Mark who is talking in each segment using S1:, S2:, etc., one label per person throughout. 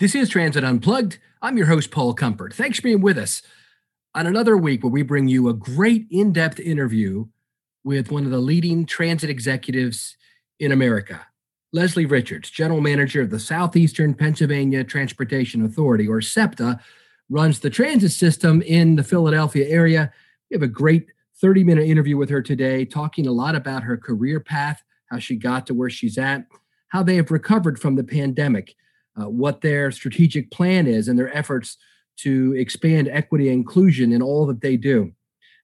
S1: This is Transit Unplugged. I'm your host, Paul Comfort. Thanks for being with us on another week where we bring you a great in depth interview with one of the leading transit executives in America, Leslie Richards, General Manager of the Southeastern Pennsylvania Transportation Authority, or SEPTA, runs the transit system in the Philadelphia area. We have a great 30 minute interview with her today, talking a lot about her career path, how she got to where she's at, how they have recovered from the pandemic uh, what their strategic plan is and their efforts to expand equity and inclusion in all that they do.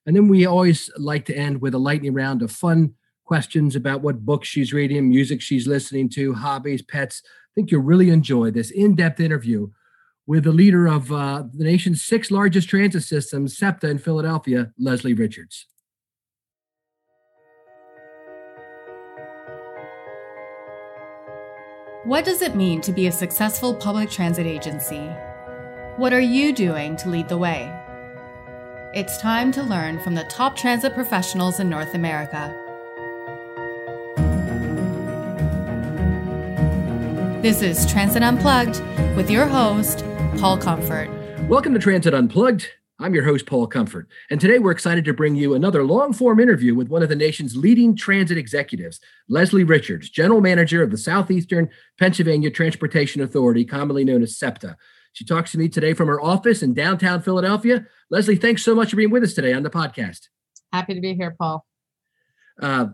S1: And then we always like to end with a lightning round of fun questions about what books she's reading, music she's listening to, hobbies, pets. I think you'll really enjoy this in depth interview with the leader of uh, the nation's six largest transit systems, SEPTA in Philadelphia, Leslie Richards.
S2: What does it mean to be a successful public transit agency? What are you doing to lead the way? It's time to learn from the top transit professionals in North America. This is Transit Unplugged with your host, Paul Comfort.
S1: Welcome to Transit Unplugged. I'm your host, Paul Comfort, and today we're excited to bring you another long form interview with one of the nation's leading transit executives, Leslie Richards, General Manager of the Southeastern Pennsylvania Transportation Authority, commonly known as SEPTA. She talks to me today from her office in downtown Philadelphia. Leslie, thanks so much for being with us today on the podcast.
S3: Happy to be here, Paul.
S1: Uh,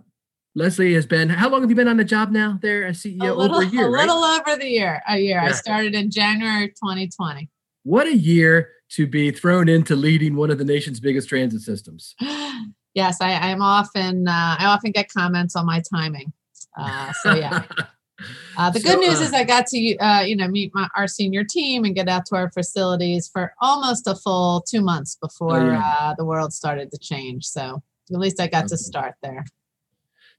S1: Leslie has been, how long have you been on the job now there as CEO?
S3: A little,
S1: over a year,
S3: a
S1: right?
S3: little over the year, a year. Yeah. I started in January 2020.
S1: What a year to be thrown into leading one of the nation's biggest transit systems.
S3: Yes, I, I'm often uh, I often get comments on my timing. Uh, so yeah. Uh, the good news uh, is I got to uh, you know meet my, our senior team and get out to our facilities for almost a full two months before oh, yeah. Uh, the world started to change. So at least I got okay. to start there.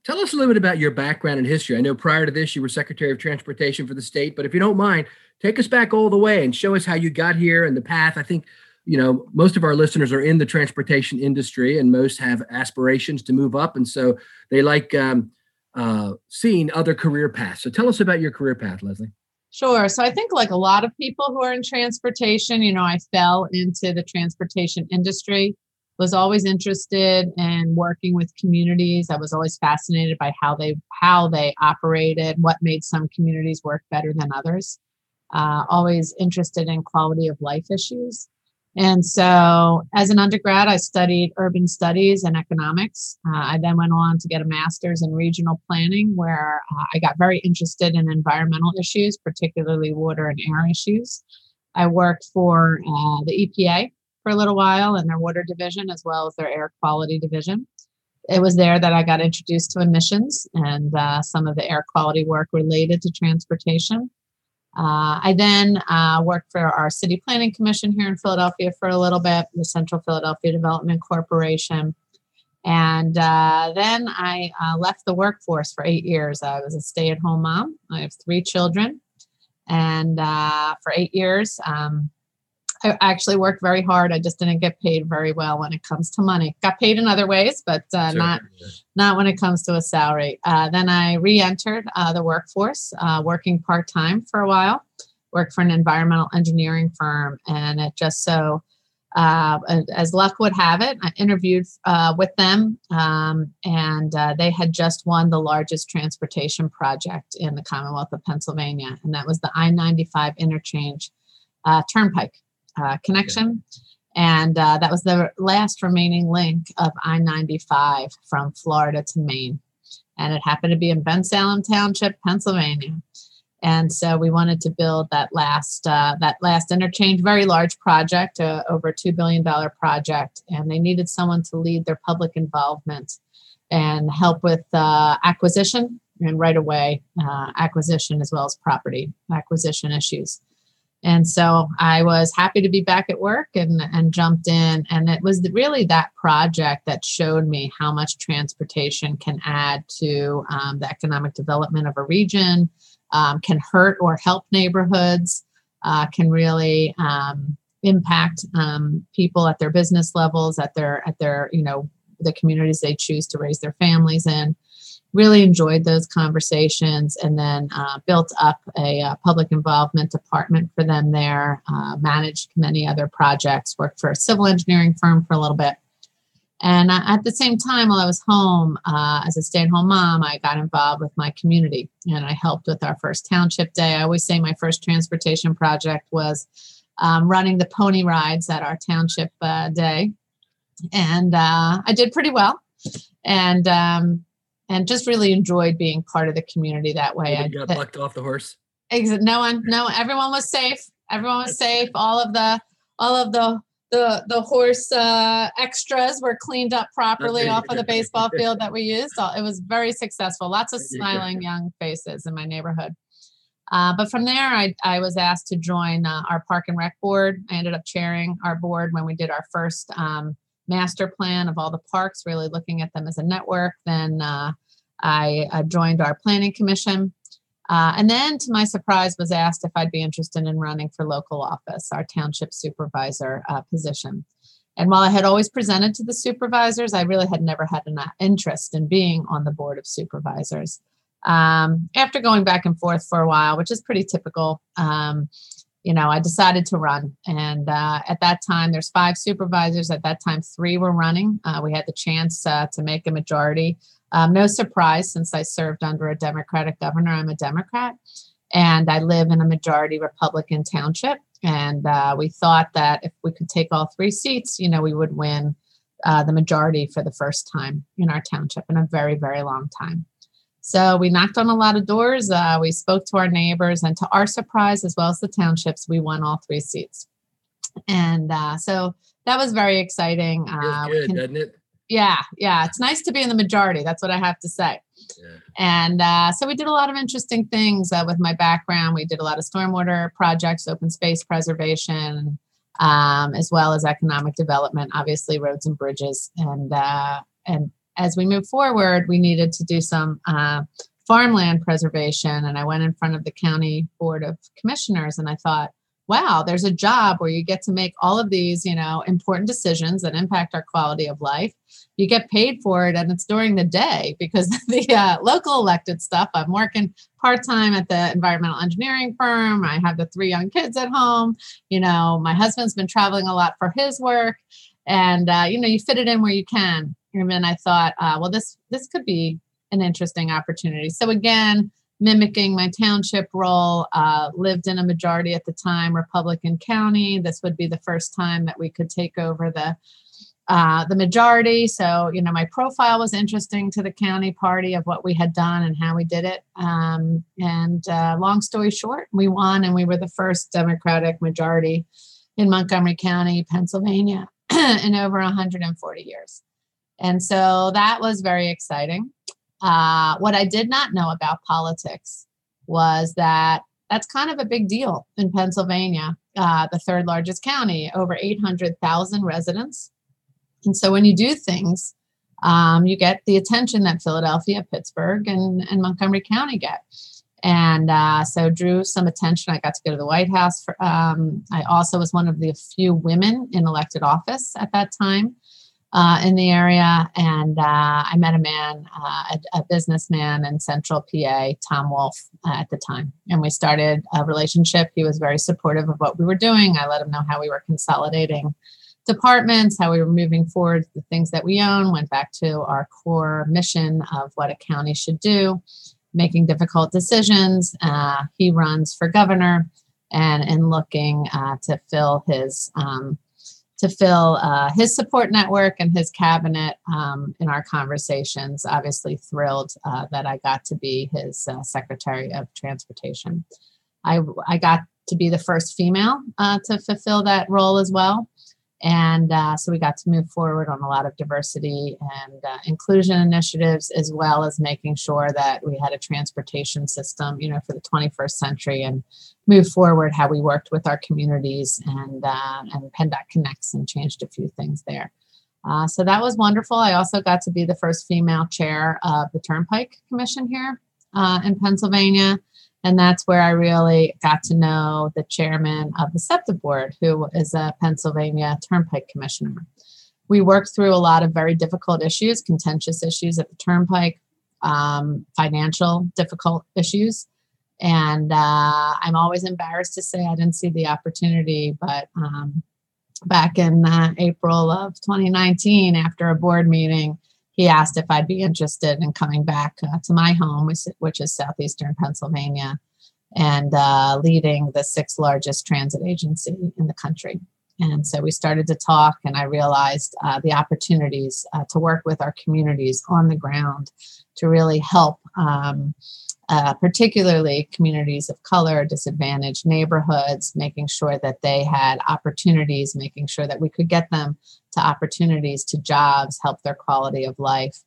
S1: Tell us a little bit about your background and history. I know prior to this you were Secretary of Transportation for the state, but if you don't mind, take us back all the way and show us how you got here and the path. I think you know most of our listeners are in the transportation industry and most have aspirations to move up. And so they like um, uh, seeing other career paths. So tell us about your career path leslie.
S3: Sure. So i think like a lot of people who are in transportation you know i fell into the transportation industry was always interested in working with communities. I was always fascinated by how they how they operated what made some communities work better than others uh, always interested in quality of life issues. And so, as an undergrad, I studied urban studies and economics. Uh, I then went on to get a master's in regional planning, where uh, I got very interested in environmental issues, particularly water and air issues. I worked for uh, the EPA for a little while in their water division as well as their air quality division. It was there that I got introduced to emissions and uh, some of the air quality work related to transportation. Uh, I then uh, worked for our City Planning Commission here in Philadelphia for a little bit, the Central Philadelphia Development Corporation. And uh, then I uh, left the workforce for eight years. I was a stay at home mom. I have three children. And uh, for eight years, um, I actually worked very hard. I just didn't get paid very well when it comes to money. Got paid in other ways, but uh, sure. not not when it comes to a salary. Uh, then I re-entered uh, the workforce, uh, working part time for a while. Worked for an environmental engineering firm, and it just so uh, as luck would have it, I interviewed uh, with them, um, and they had just won the largest transportation project in the Commonwealth of Pennsylvania, and that was the I ninety five interchange turnpike uh, connection. And uh, that was the last remaining link of I 95 from Florida to Maine. And it happened to be in Bensalem Township, Pennsylvania. And so we wanted to build that last uh, that last interchange, very large project, uh, over two billion dollar project, and they needed someone to lead their public involvement and help with uh, acquisition and right away uh, acquisition as well as property acquisition issues. And so I was happy to be back at work and, and jumped in. And it was really that project that showed me how much transportation can add to um, the economic development of a region, um, can hurt or help neighborhoods, uh, can really um, impact um, people at their business levels, at their at their you know the communities they choose to raise their families in. Really enjoyed those conversations and then uh, built up a, uh, public involvement department for them there, uh, managed many other projects, worked for a civil engineering firm for a little bit. And uh, at the same time, while I was home uh, as a stay at home mom, I got involved with my community and I helped with our first township day. I always say my first transportation project was um, running the pony rides at our township uh, day. And I did pretty well. And um, and just really enjoyed being part of the community that way.
S1: I got bucked off the horse.
S3: No one, no, everyone was safe. Everyone was safe. All of the, all of the, the, the horse uh, extras were cleaned up properly off of the baseball field that we used. It was very successful. Lots of smiling young faces in my neighborhood. Uh, but from there, I, I was asked to join uh, our park and rec board. I ended up chairing our board when we did our first um, master plan of all the parks, really looking at them as a network. Then uh, I uh, joined our planning commission. Uh, and then, to my surprise, was asked if I'd be interested in running for local office, our township supervisor uh, position. And while I had always presented to the supervisors, I really had never had an uh, interest in being on the board of supervisors. Um, after going back and forth for a while, which is pretty typical, um, you know, I decided to run. And uh, at that time, there's five supervisors. At that time, three were running. Uh, we had the chance uh, to make a majority. Um, no surprise, since I served under a Democratic governor, I'm a Democrat. And I live in a majority Republican township. And uh, we thought that if we could take all three seats, you know, we would win uh, the majority for the first time in our township in a very, very long time. So we knocked on a lot of doors. Uh, we spoke to our neighbors, and to our surprise, as well as the townships, we won all three seats. And uh, so that was very exciting.
S1: Uh, good, can, doesn't it?
S3: Yeah, yeah. It's nice to be in the majority. That's what I have to say. Yeah. And uh, so we did a lot of interesting things uh, with my background. We did a lot of stormwater projects, open space preservation, um, as well as economic development, obviously roads and bridges, and uh, and as we move forward, we needed to do some uh, farmland preservation. And I went in front of the county board of commissioners and I thought, wow, there's a job where you get to make all of these, you know, important decisions that impact our quality of life. You get paid for it, and it's during the day because the uh, local elected stuff. I'm working part time at the environmental engineering firm. I have the three young kids at home. You know, my husband's been traveling a lot for his work, and uh, you know, you fit it in where you can and I thought, uh, well, this this could be an interesting opportunity. So again, mimicking my township role, uh, lived in a majority at the time Republican county. This would be the first time that we could take over the uh, the majority. So you know, my profile was interesting to the county party of what we had done and how we did it. Um, and uh, long story short, we won, and we were the first Democratic majority in Montgomery County, Pennsylvania, in over 140 years. And so that was very exciting. Uh, what I did not know about politics was that that's kind of a big deal in Pennsylvania, uh, the third largest county, over 800,000 residents. And so when you do things, um, you get the attention that Philadelphia, Pittsburgh, and, and Montgomery County get. And uh, so drew some attention. I got to go to the White House. For, um, I also was one of the few women in elected office at that time uh, in the area. And uh, I met a man, uh, a, a, businessman in Central PA, Tom Wolf, uh, at the time. And we started a relationship. He was very supportive of what we were doing. I let him know how we were consolidating departments, how we were moving forward, the things that we own, went back to our core mission of what a county should do, making difficult decisions. Uh, he runs for governor and in looking uh, to fill his um, to fill uh, his support network and his cabinet um, in our conversations. Obviously, thrilled uh, that I got to be his uh, Secretary of Transportation. I, I got to be the first female uh, to fulfill that role as well. And uh, so we got to move forward on a lot of diversity and uh, inclusion initiatives, as well as making sure that we had a transportation system, you know, for the 21st century and move forward how we worked with our communities and uh, and PennDOT Connects and changed a few things there. Uh, so that was wonderful. I also got to be the first female chair of the Turnpike Commission here uh, in Pennsylvania. And that's where I really got to know the chairman of the SEPTA board, who is a Pennsylvania Turnpike Commissioner. We worked through a lot of very difficult issues, contentious issues at the Turnpike. um, financial difficult issues. And uh, I'm always embarrassed to say I didn't see the opportunity, but um, back in uh, April of 2019, after a board meeting, he asked if I'd be interested in coming back uh, to my home, which, is southeastern Pennsylvania, and uh, leading the sixth largest transit agency in the country. And so we started to talk, and I realized uh, the opportunities uh, to work with our communities on the ground to really help, um, uh, particularly communities of color, disadvantaged neighborhoods, making sure that they had opportunities, making sure that we could get them to opportunities, to jobs, help their quality of life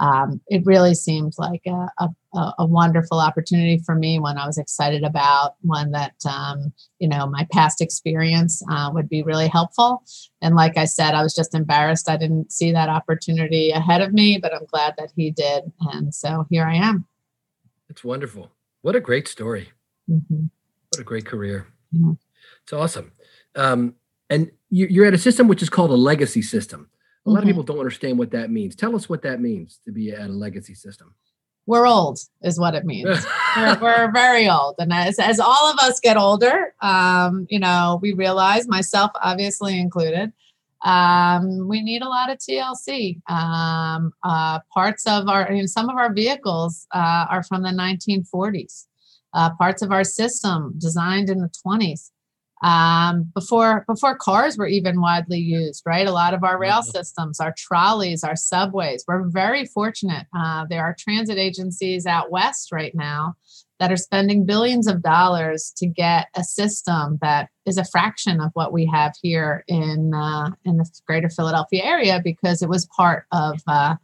S3: um, it really seemed like a, a, a, wonderful opportunity for me one I was excited about, one that, um, you know, my past experience uh, would be really helpful. And like I said, I was just embarrassed I didn't see that opportunity ahead of me, but I'm glad that he did. And so here I am.
S1: It's wonderful. What a great story. Mm-hmm. What a great career. Yeah. It's awesome. Um, and you, are at a system which is called a legacy system. A lot mm-hmm. of people don't understand what that means. Tell us what that means to be at a legacy system.
S3: We're old, is what it means. we're, we're, very old, and as as all of us get older, um, you know, we realize, myself obviously included, um, we need a lot of TLC. Um, uh, parts of our, you know, some of our vehicles uh, are from the 1940s. Uh, parts of our system designed in the 20s um, before before cars were even widely used right a lot of our rail mm-hmm. systems our trolleys our subways we're very fortunate uh, there are transit agencies out west right now that are spending billions of dollars to get a system that is a fraction of what we have here in uh, in the greater philadelphia area because it was part of uh,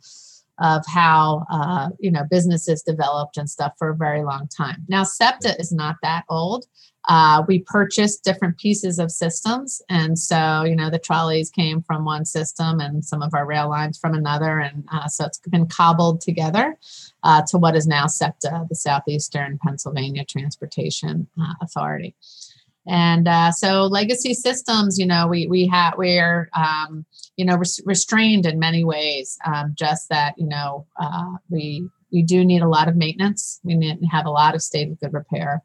S3: of how uh, you know businesses developed and stuff for a very long time. Now, SEPTA is not that old. Uh, we purchased different pieces of systems, and so you know the trolleys came from one system, and some of our rail lines from another, and uh, so it's been cobbled together uh, to what is now SEPTA, the Southeastern Pennsylvania Transportation uh, Authority. And uh, so, legacy systems, you know, we we have we're um, you know res- restrained in many ways. Um, just that you know uh, we we do need a lot of maintenance. We need to have a lot of state of good repair.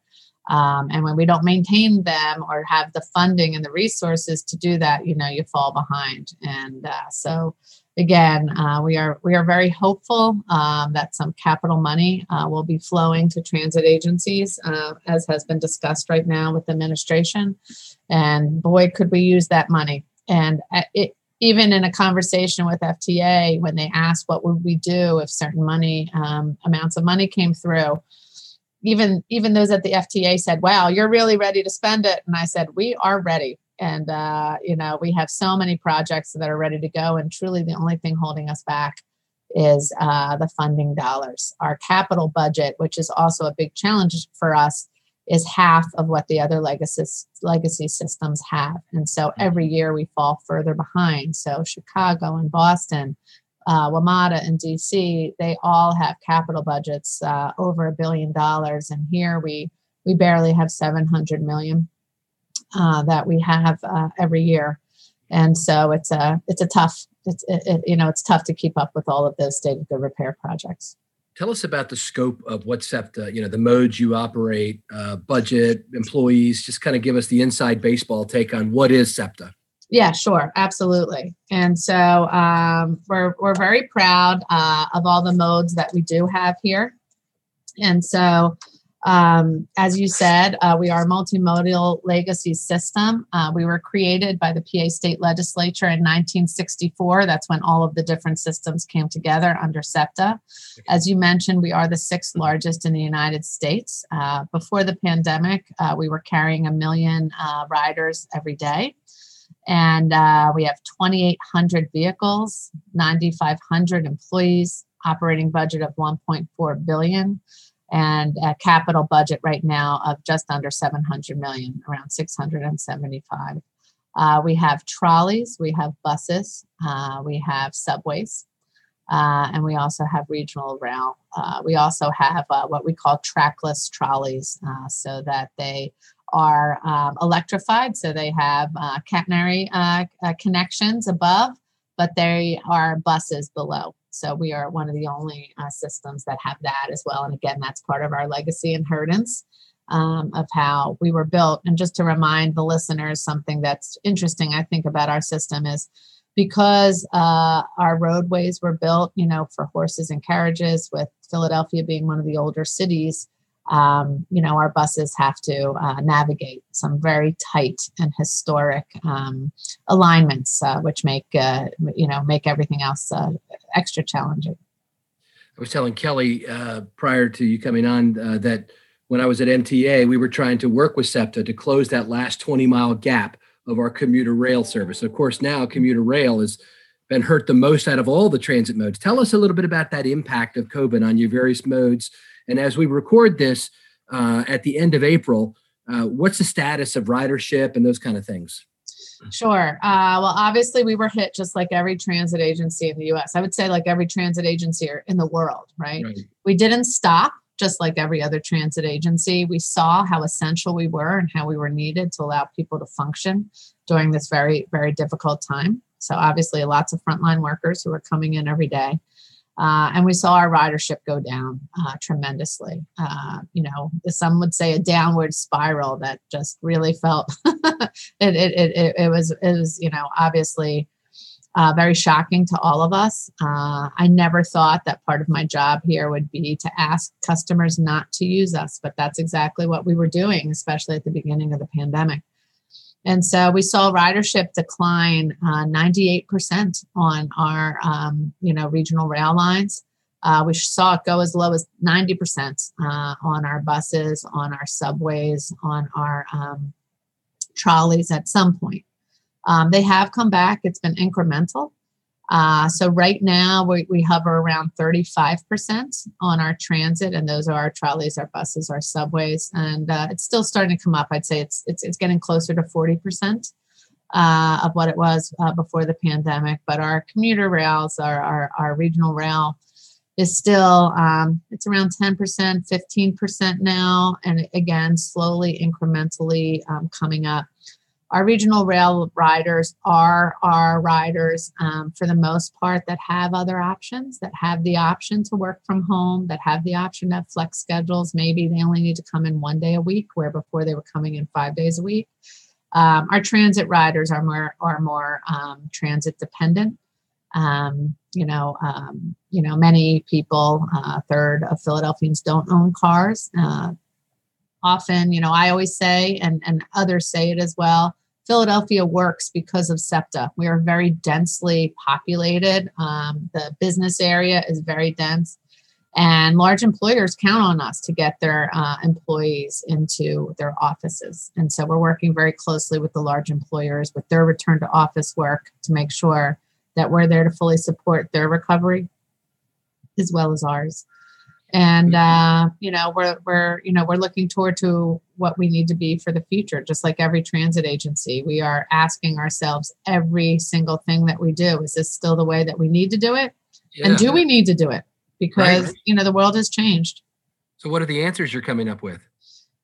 S3: Um, and when we don't maintain them or have the funding and the resources to do that, you know, you fall behind. And uh, so, again, uh, we are we are very hopeful um, that some capital money uh, will be flowing to transit agencies, uh, as has been discussed right now with the administration. And boy, could we use that money! And uh, it, even in a conversation with FTA, when they asked what would we do if certain money um, amounts of money came through, even even those at the FTA said, "Wow, you're really ready to spend it," and I said, "We are ready." And, uh, you know, we have so many projects that are ready to go. And truly, the only thing holding us back is uh, the funding dollars. Our capital budget, which is also a big challenge for us, is half of what the other legacy, legacy systems have. And so mm-hmm. every year we fall further behind. So Chicago and Boston, uh, WMATA and DC, they all have capital budgets uh, over a billion dollars. And here we we barely have 700 million uh, that we have uh, every year, and so it's a it's a tough it's it, it, you know it's tough to keep up with all of those state of good repair projects.
S1: Tell us about the scope of what SEPTA, you know, the modes you operate, uh, budget, employees. Just kind of give us the inside baseball take on what is SEPTA.
S3: Yeah, sure, absolutely. And so um, we're we're very proud uh, of all the modes that we do have here. And so um, as you said, uh, we are a multimodal legacy system. Uh, we were created by the PA state legislature in 1964. That's when all of the different systems came together under SEPTA. As you mentioned, we are the sixth largest in the United States. Uh, before the pandemic, uh, we were carrying a million uh, riders every day. And uh, we have 2,800 vehicles, 9,500 employees, operating budget of 1.4 billion and a capital budget right now of just under 700 million, around 675. Uh, we have trolleys, we have buses, uh, we have subways, uh, and we also have regional rail. Uh, we also have uh, what we call trackless trolleys, uh, so that they are um, electrified, so they have catenary connections above, but they are buses below. So we are one of the only uh, systems that have that as well. And again, that's part of our legacy inheritance um, of how we were built. And just to remind the listeners, something that's interesting, I think, about our system is because uh, our roadways were built, you know, for horses and carriages, with Philadelphia being one of the older cities um, you know, our buses have to uh, navigate some very tight and historic um, alignments, uh, which make uh, you know make everything else uh, extra challenging.
S1: I was telling Kelly uh, prior to you coming on uh, that when I was at MTA, we were trying to work with SEPTA to close that last 20 mile gap of our commuter rail service. Of course, now commuter rail has been hurt the most out of all the transit modes. Tell us a little bit about that impact of COVID on your various modes and as we record this uh, at the end of April, uh, what's the status of ridership and those kind of things?
S3: Sure. Uh, well, obviously, we were hit just like every transit agency in the US. I would say, like every transit agency in the world, right? right? We didn't stop, just like every other transit agency. We saw how essential we were and how we were needed to allow people to function during this very, very difficult time. So, obviously, lots of frontline workers who are coming in every day. Uh, and we saw our ridership go down uh, tremendously. Uh, you know, some would say a downward spiral that just really felt it, it, it, it, was, it was, you know, obviously uh, very shocking to all of us. Uh, I never thought that part of my job here would be to ask customers not to use us, but that's exactly what we were doing, especially at the beginning of the pandemic. And so we saw ridership decline uh, 98% on our, um, you know, regional rail lines. Uh, we saw it go as low as 90% uh, on our buses, on our subways, on our um, trolleys at some point. Um, they have come back. It's been incremental. Uh, so right now we, we hover around 35% on our transit, and those are our trolleys, our buses, our subways, and uh, it's still starting to come up. I'd say it's it's, it's getting closer to 40% uh, of what it was uh, before the pandemic. But our commuter rails, our our, our regional rail, is still um, it's around 10%, 15% now, and again slowly, incrementally um, coming up our regional rail riders are our riders um, for the most part that have other options that have the option to work from home that have the option of flex schedules. Maybe they only need to come in one day a week where before they were coming in five days a week. Um, our transit riders are more are more um, transit dependent. Um, you know um, you know many people uh, a third of philadelphians don't own cars uh, often you know i always say and and others say it as well Philadelphia works because of SEPTA. We are very densely populated. Um, the business area is very dense, and large employers count on us to get their uh, employees into their offices. And so we're working very closely with the large employers with their return to office work to make sure that we're there to fully support their recovery as well as ours and mm-hmm. uh, you know we're we're you know we're looking toward to what we need to be for the future just like every transit agency we are asking ourselves every single thing that we do is this still the way that we need to do it yeah. and do we need to do it because right. you know the world has changed
S1: so what are the answers you're coming up with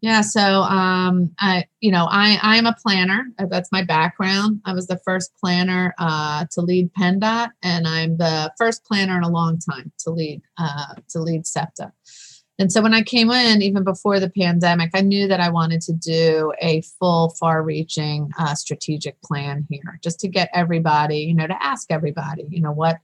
S3: yeah, so um, I, you know, I I am a planner. Uh, that's my background. I was the first planner uh, to lead PennDOT, and I'm the first planner in a long time to lead uh, to lead SEPTA. And so when I came in, even before the pandemic, I knew that I wanted to do a full, far-reaching uh, strategic plan here, just to get everybody, you know, to ask everybody, you know, what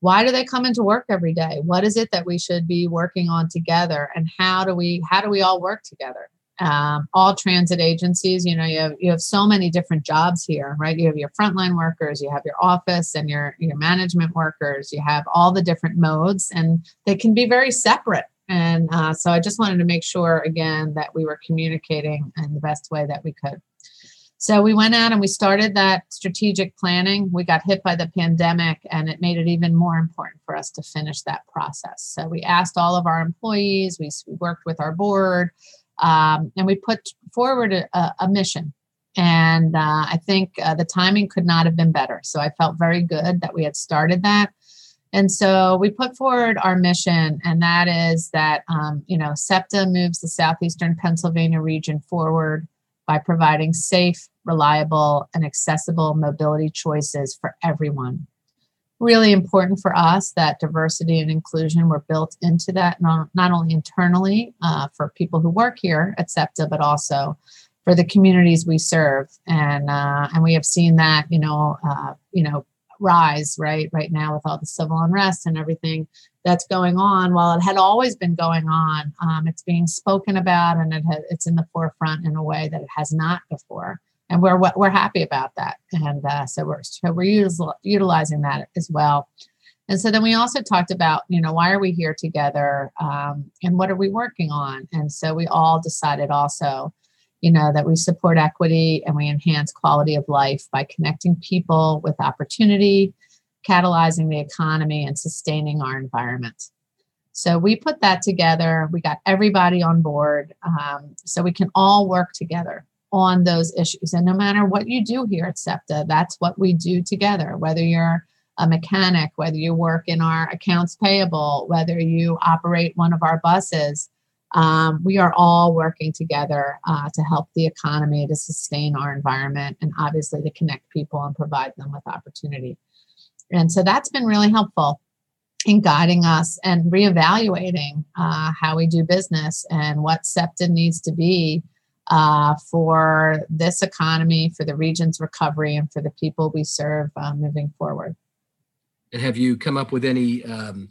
S3: why do they come into work every day? What is it that we should be working on together? And how do we how do we all work together? Um, all transit agencies you know you have you have so many different jobs here right? You have your frontline workers you have your office and your your management workers you have all the different modes and they can be very separate and uh, so i just wanted to make sure again that we were communicating in the best way that we could so we went out and we started that strategic planning. We got hit by the pandemic, and it made it even more important for us to finish that process. So we asked all of our employees, we, worked with our board, um, and we put forward a, a mission. And uh, I think uh, the timing could not have been better. So I felt very good that we had started that. And so we put forward our mission, and that is that, um, you know, SEPTA moves the Southeastern Pennsylvania region forward by providing safe, reliable, and accessible mobility choices for everyone. really important for us that diversity and inclusion were built into that, not, not only internally uh, for people who work here at SEPTA, but also for the communities we serve. And uh, and we have seen that, you know, uh, you know, rise right right now with all the civil unrest and everything that's going on. While it had always been going on, um, it's being spoken about and it has, it's in the forefront in a way that it has not before and we're we're happy about that. And uh, so we're so we're utilizing that as well. And so then we also talked about, you know, why are we here together, um, and what are we working on? And so we all decided also, you know, that we support equity and we enhance quality of life by connecting people with opportunity, catalyzing the economy, and sustaining our environment. So we put that together. We got everybody on board um, so we can all work together on those issues. And no matter what you do here at SEPTA, that's what we do together, whether you're a mechanic, whether you work in our accounts payable, whether you operate one of our buses. Um, we are all working together uh, to help the economy, to sustain our environment, and obviously to connect people and provide them with opportunity. And so that's been really helpful in guiding us and reevaluating uh, how we do business and what SEPTA needs to be uh, for this economy, for the region's recovery, and for the people we serve uh, moving forward.
S1: And have you come up with any um,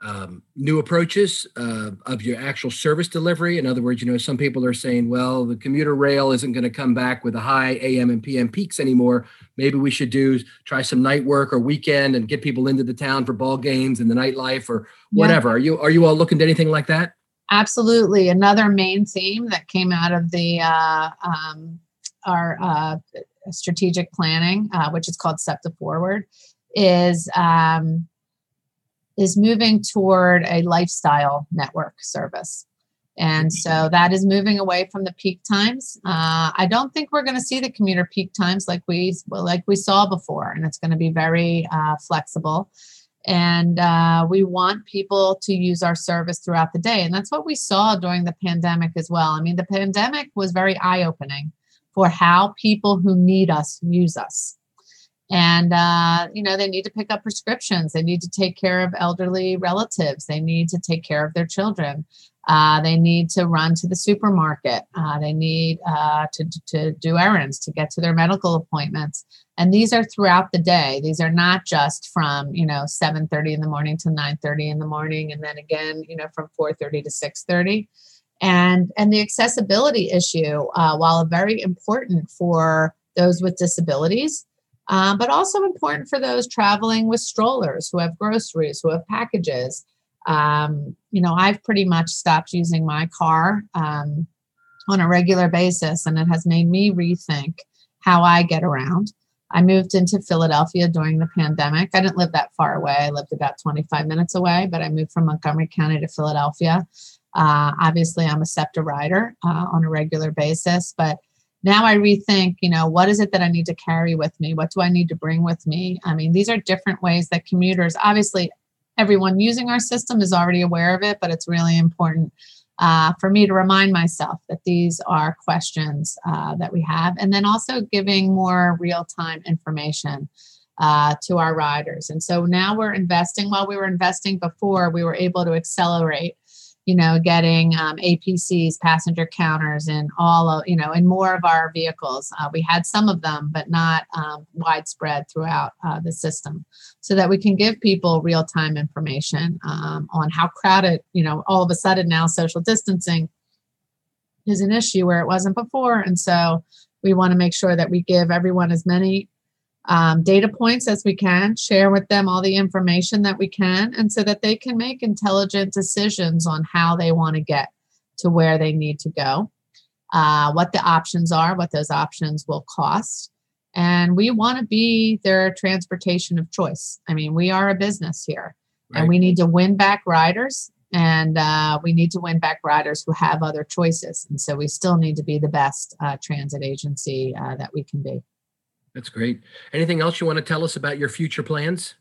S1: um, new approaches uh, of your actual service delivery? In other words, you know, some people are saying, well, the commuter rail isn't going to come back with the high AM and PM peaks anymore. Maybe we should do try some night work or weekend and get people into the town for ball games and the nightlife or whatever. Yeah. Are you are you all looking to anything like that?
S3: Absolutely. Another main theme that came out of the uh, um, our uh, strategic planning, uh, which is called Step SEPTA Forward, is um, is moving toward a lifestyle network service. And so that is moving away from the peak times. Uh, I don't think we're going to see the commuter peak times like we like we saw before, and it's going to be very uh, flexible. And uh, we want people to use our service throughout the day and that's what we saw during the pandemic as well. I mean the pandemic was very eye-opening for how people who need us use us and uh, you know they need to pick up prescriptions they need to take care of elderly relatives they need to take care of their children uh, they need to run to the supermarket. Uh, they need uh, to, to do errands, to get to their medical appointments. And these are throughout the day. These are not just from, you know, 7.30 in the morning to 9.30 in the morning. And then again, you know, from 4.30 to 6.30. And, and the accessibility issue, uh, while very important for those with disabilities, uh, but also important for those traveling with strollers who have groceries, who have packages, um, you know, I've pretty much stopped using my car um, on a regular basis, and it has made me rethink how I get around. I moved into Philadelphia during the pandemic. I didn't live that far away. I lived about 25 minutes away, but I moved from Montgomery County to Philadelphia. Uh, obviously, I'm a SEPTA rider uh, on a regular basis, but now I rethink, you know, what is it that I need to carry with me? What do I need to bring with me? I mean, these are different ways that commuters, obviously, everyone using our system is already aware of it, but it's really important uh, for me to remind myself that these are questions uh, that we have, and then also giving more real time information uh, to our riders. And so now we're investing, while we were investing before, we were able to accelerate you know, getting um, APCs, passenger counters, in all of, you know, in more of our vehicles. Uh, we had some of them, but not um, widespread throughout uh, the system, so that we can give people real time information um, on how crowded, you know, all of a sudden now social distancing is an issue where it wasn't before. And so we want to make sure that we give everyone as many um, data points as we can, share with them all the information that we can, and so that they can make intelligent decisions on how they want to get to where they need to go, uh, what the options are, what those options will cost. And we want to be their transportation of choice. I mean, we are a business here, right. and we need to win back riders and uh, we need to win back riders who have other choices. And so we still need to be the best uh, transit agency uh, that we can be.
S1: That's great. Anything else you want to tell us about your future plans?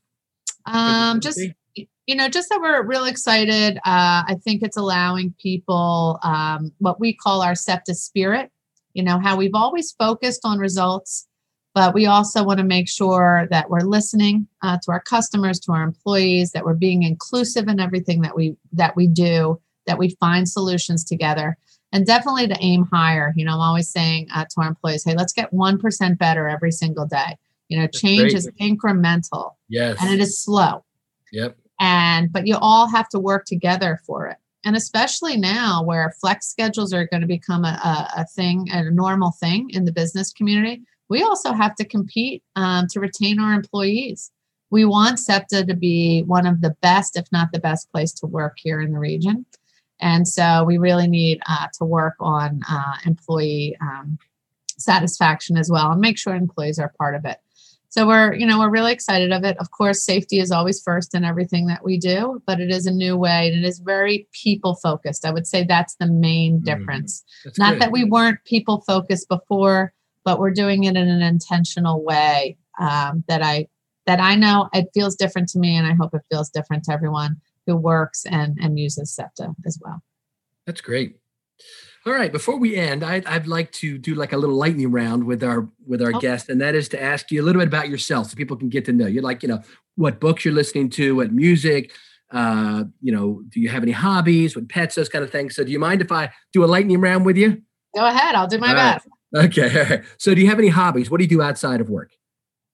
S3: Um, just you know, just that we're real excited. Uh, I think it's allowing people um, what we call our SEPTA spirit. You know, how we've always focused on results, but we also want to make sure that we're listening uh, to our customers to our employees that we're being inclusive in everything that we that we do that we find solutions together and definitely to aim higher you know i'm always saying uh, to our employees hey let's get 1% better every single day you know That's change great. is incremental
S1: yes
S3: and it is slow
S1: yep
S3: and but you all have to work together for it and especially now where flex schedules are going to become a, a, a thing a normal thing in the business community we also have to compete um, to retain our employees. We want SEPTA to be one of the best, if not the best place to work here in the region. And so we really need uh, to work on uh, employee um, satisfaction as well and make sure employees are part of it. So we're, you know, we're really excited of it. Of course, safety is always first in everything that we do, but it is a new way and it is very people focused. I would say that's the main mm-hmm. difference. Mm, Not good. that we weren't people focused before, but we're doing it in an intentional way um, that I that I know it feels different to me, and I hope it feels different to everyone who works and and uses SEPTA as well.
S1: That's great. All right, before we end, I'd, I'd like to do like a little lightning round with our with our okay. guest, and that is to ask you a little bit about yourself, so people can get to know you. Like, you know, what books you're listening to, what music, uh, you know, do you have any hobbies, what pets, those kind of things. So, do you mind if I do a lightning round with you?
S3: Go ahead, I'll do my All best. Right.
S1: Okay. So, do you have any hobbies? What do you do outside of work?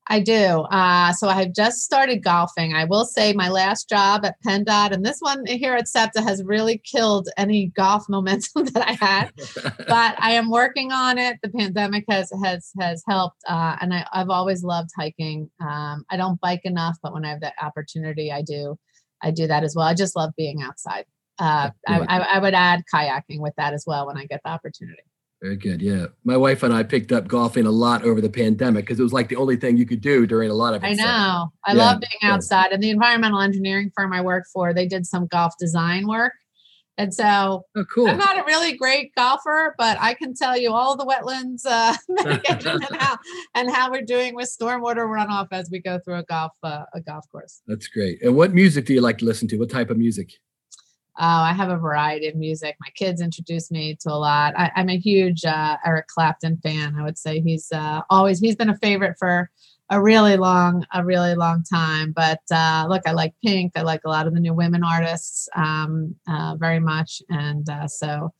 S3: I do. Uh, so I have just started golfing. I will say my last job at PennDOT and this one here at SEPTA has really killed any golf momentum that I had. but I am working on it. The pandemic has has has helped, uh, and I, have always loved hiking. Um, I don't bike enough, but when I have that opportunity, I do. I do that as well. I just love being outside. Uh, I, I, I would add kayaking with that as well when I get the opportunity.
S1: Very good. Yeah. My wife and I picked up golfing a lot over the pandemic because it was like the only thing you could do during a lot of it.
S3: I know. I yeah, love being outside. And the environmental engineering firm I worked for, they did some golf design work. And so
S1: oh, cool.
S3: I'm not a really great golfer, but I can tell you all the wetlands uh, mitigation and how and how we're doing with stormwater runoff as we go through a golf uh, a golf course.
S1: That's great. And what music do you like to listen to? What type of music?
S3: Oh, I have a variety of music. My kids introduced me to a lot. I, am a huge uh, Eric Clapton fan. I would say he's uh, always he's been a favorite for a really long, a really long time. But uh, look, I like Pink. I like a lot of the new women artists um, uh, very much, and uh, so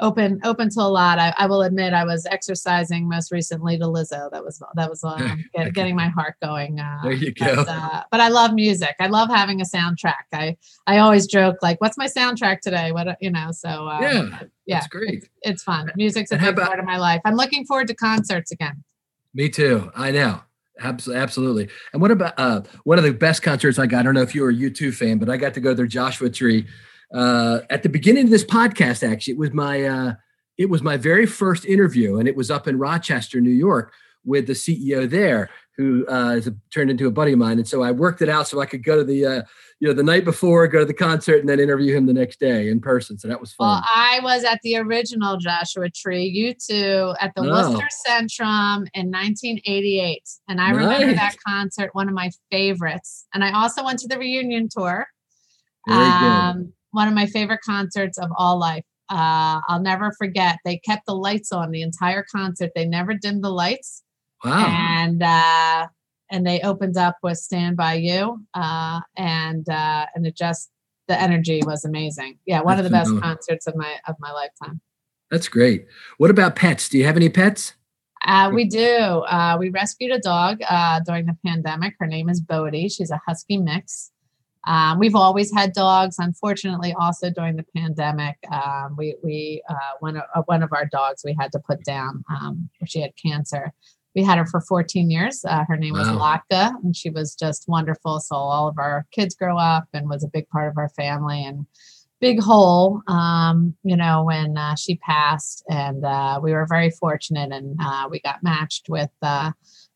S3: open open to a lot. I, I, will admit I was exercising most recently to Lizzo. That was that was uh, get, getting my heart going.
S1: Uh, there you go.
S3: But, uh, but, I love music. I love having a soundtrack. I I always joke like, "What's my soundtrack today?" What you know. So
S1: uh, yeah, yeah, that's great.
S3: It's, it's fun. Music's a big about, part of my life. I'm looking forward to concerts again.
S1: Me too. I know. Absolutely. And what about uh, one of the best concerts I got? I don't know if you were a U2 fan, but I got to go to their Joshua Tree uh, at the beginning of this podcast. Actually, it was my uh, it was my very first interview, and it was up in Rochester, New York, with the CEO there, who uh, is a, turned into a buddy of mine. And so I worked it out so I could go to the uh, you know the night before, go to the concert, and then interview him the next day in person. So that was fun.
S3: Well, I was at the original Joshua Tree. U2 at the oh. Worcester Centrum in 1988, and I nice. remember that concert, one of my favorites. And I also went to the reunion tour.
S1: Very um, good
S3: one of my favorite concerts of all life. Uh, I'll never forget. They kept the lights on the entire concert. They never dimmed the lights.
S1: Wow.
S3: And uh, and they opened up with "Stand by You," uh, and uh, and it just the energy was amazing. Yeah, one That's of the best concerts of my of my lifetime.
S1: That's great. What about pets? Do you have any pets?
S3: Uh, we do. Uh, we rescued a dog uh, during the pandemic. Her name is Bodie. She's a husky mix. Um, we've always had dogs. Unfortunately, also during the pandemic, um, we we uh, one of uh, one of our dogs we had to put down. Um, she had cancer. We had her for 14 years. Uh, her name was Latka, and she was just wonderful. So all of our kids grow up and was a big part of our family and big hole. Um, you know when uh, she passed, and uh, we were very fortunate, and uh, we got matched with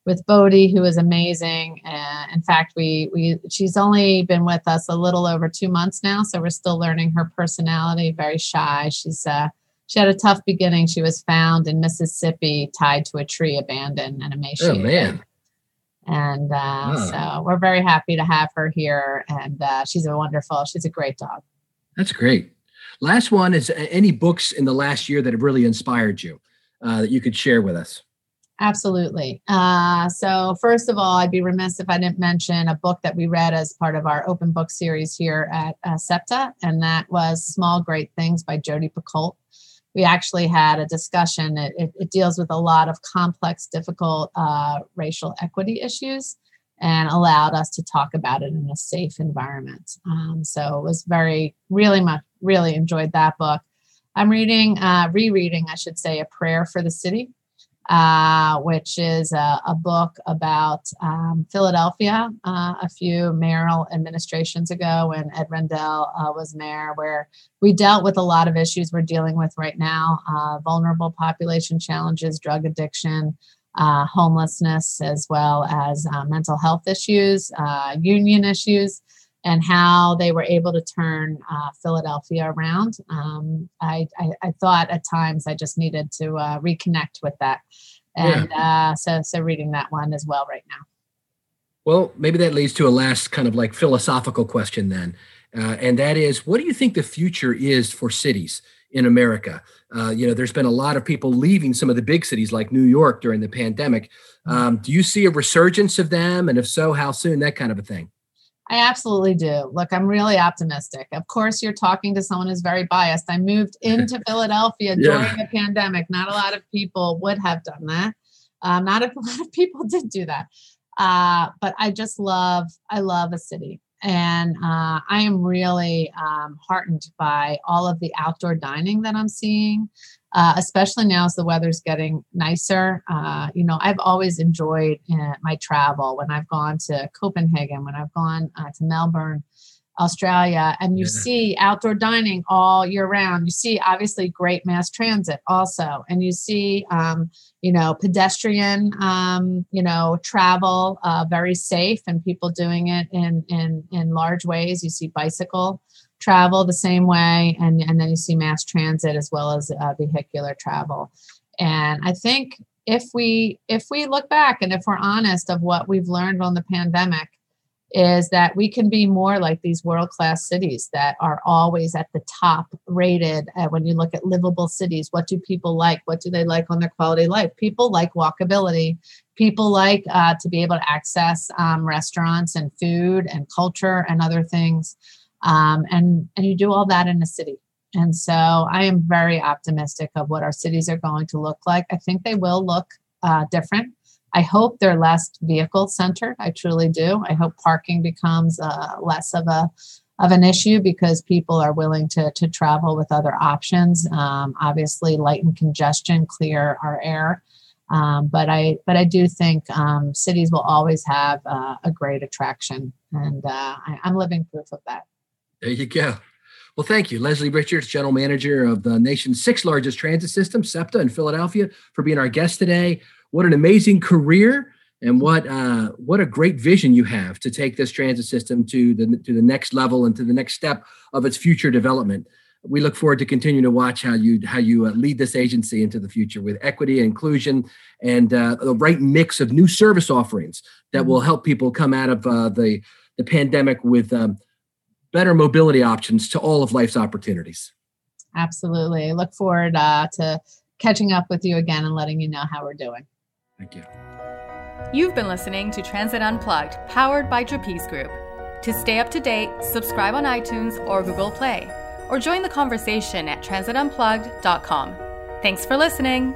S3: with Bodie, who is amazing. Uh, in fact, we we she's only been with us a little over two months now, so we're still learning her personality. Very shy. She's uh, she had a tough beginning. She was found in Mississippi, tied to a tree, abandoned and emaciated.
S1: Oh man!
S3: And uh, so we're very happy to have her here, and uh, she's a wonderful. She's a great dog.
S1: That's great. Last one is any books in the last year that have really inspired you uh, that you could share with us.
S3: Absolutely. Uh, so, first of all, I'd be remiss if I didn't mention a book that we read as part of our open book series here at uh, SEPTA, and that was Small Great Things by Jodi Picoult. We actually had a discussion. It, it, it deals with a lot of complex, difficult uh, racial equity issues and allowed us to talk about it in a safe environment. Um, so, it was very, really much, really enjoyed that book. I'm reading, uh, rereading, I should say, A Prayer for the City uh, which is a, a book about um, Philadelphia uh, a few mayoral administrations ago when Ed Rendell uh, was mayor, where we dealt with a lot of issues we're dealing with right now uh, vulnerable population challenges, drug addiction. Uh, homelessness, as well as mental health issues, union issues, and how they were able to turn uh, Philadelphia around. Um, I, I, I, thought at times I just needed to uh, reconnect with that. And yeah. uh, so, so reading that one as well right now.
S1: Well, maybe that leads to a last kind of like philosophical question then. Uh, and that is, what do you think the future is for cities in America? Uh, you know, there's been a lot of people leaving some of the big cities like New York during the pandemic. Mm-hmm. Um, do you see a resurgence of them? And if so, how soon? That kind of a thing.
S3: I absolutely do. Look, I'm really optimistic. Of course, you're talking to someone who's very biased. I moved into Philadelphia yeah. during the pandemic. Not a lot of people would have done that. Um, not a lot of people did do that. Uh, but I just love, I love a city. And uh, I am really um, heartened by all of the outdoor dining that I'm seeing uh, especially now as the weather's getting nicer. Uh, you know, I've always enjoyed uh, my travel when I've gone to Copenhagen, when I've gone uh, to Melbourne, Australia, and you yeah. see outdoor dining all year round. You see, obviously, great mass transit also, and you see, um, you know, pedestrian, um, you know, travel uh, very safe, and people doing it in in in large ways. You see bicycle travel the same way, and, and then you see mass transit as well as uh, vehicular travel. And I think if we if we look back and if we're honest of what we've learned on the pandemic, is that we can be more like these world class cities that are always at the top rated. Uh, when you look at livable cities, what do people like? What do they like on their quality life? People like walkability. People like uh, to be able to access um, restaurants and food and culture and other things um, and and you do all that in a city. And so i am very optimistic of what our cities are going to look like. I think they will look uh, different. I hope they're less vehicle centered. I truly do. I hope parking becomes uh, less of a of an issue because people are willing to, to travel with other options. Um, obviously lighten congestion clear our air. Um, but I but I do think um, cities will always have uh, a great attraction, and uh, I, I'm living proof of that.
S1: There you go. Well, thank you, Leslie Richards, General Manager of the nation's sixth largest transit system, SEPTA in Philadelphia, for being our guest today. What an amazing career and what uh, what a great vision you have to take this transit system to the to the next level and to the next step of its future development. We look forward to continuing to watch how you how you uh, lead this agency into the future with equity, and inclusion, and uh, the right mix of new service offerings that will help people come out of uh, the the pandemic with um, better mobility options to all of life's opportunities.
S3: Absolutely. Look forward uh, to catching up with you again and letting you know how we're doing.
S1: Thank you.
S2: You've been listening to Transit Unplugged, powered by Trapeze Group. To stay up to date, subscribe on iTunes or Google Play, or join the conversation at transitunplugged.com. Thanks for listening.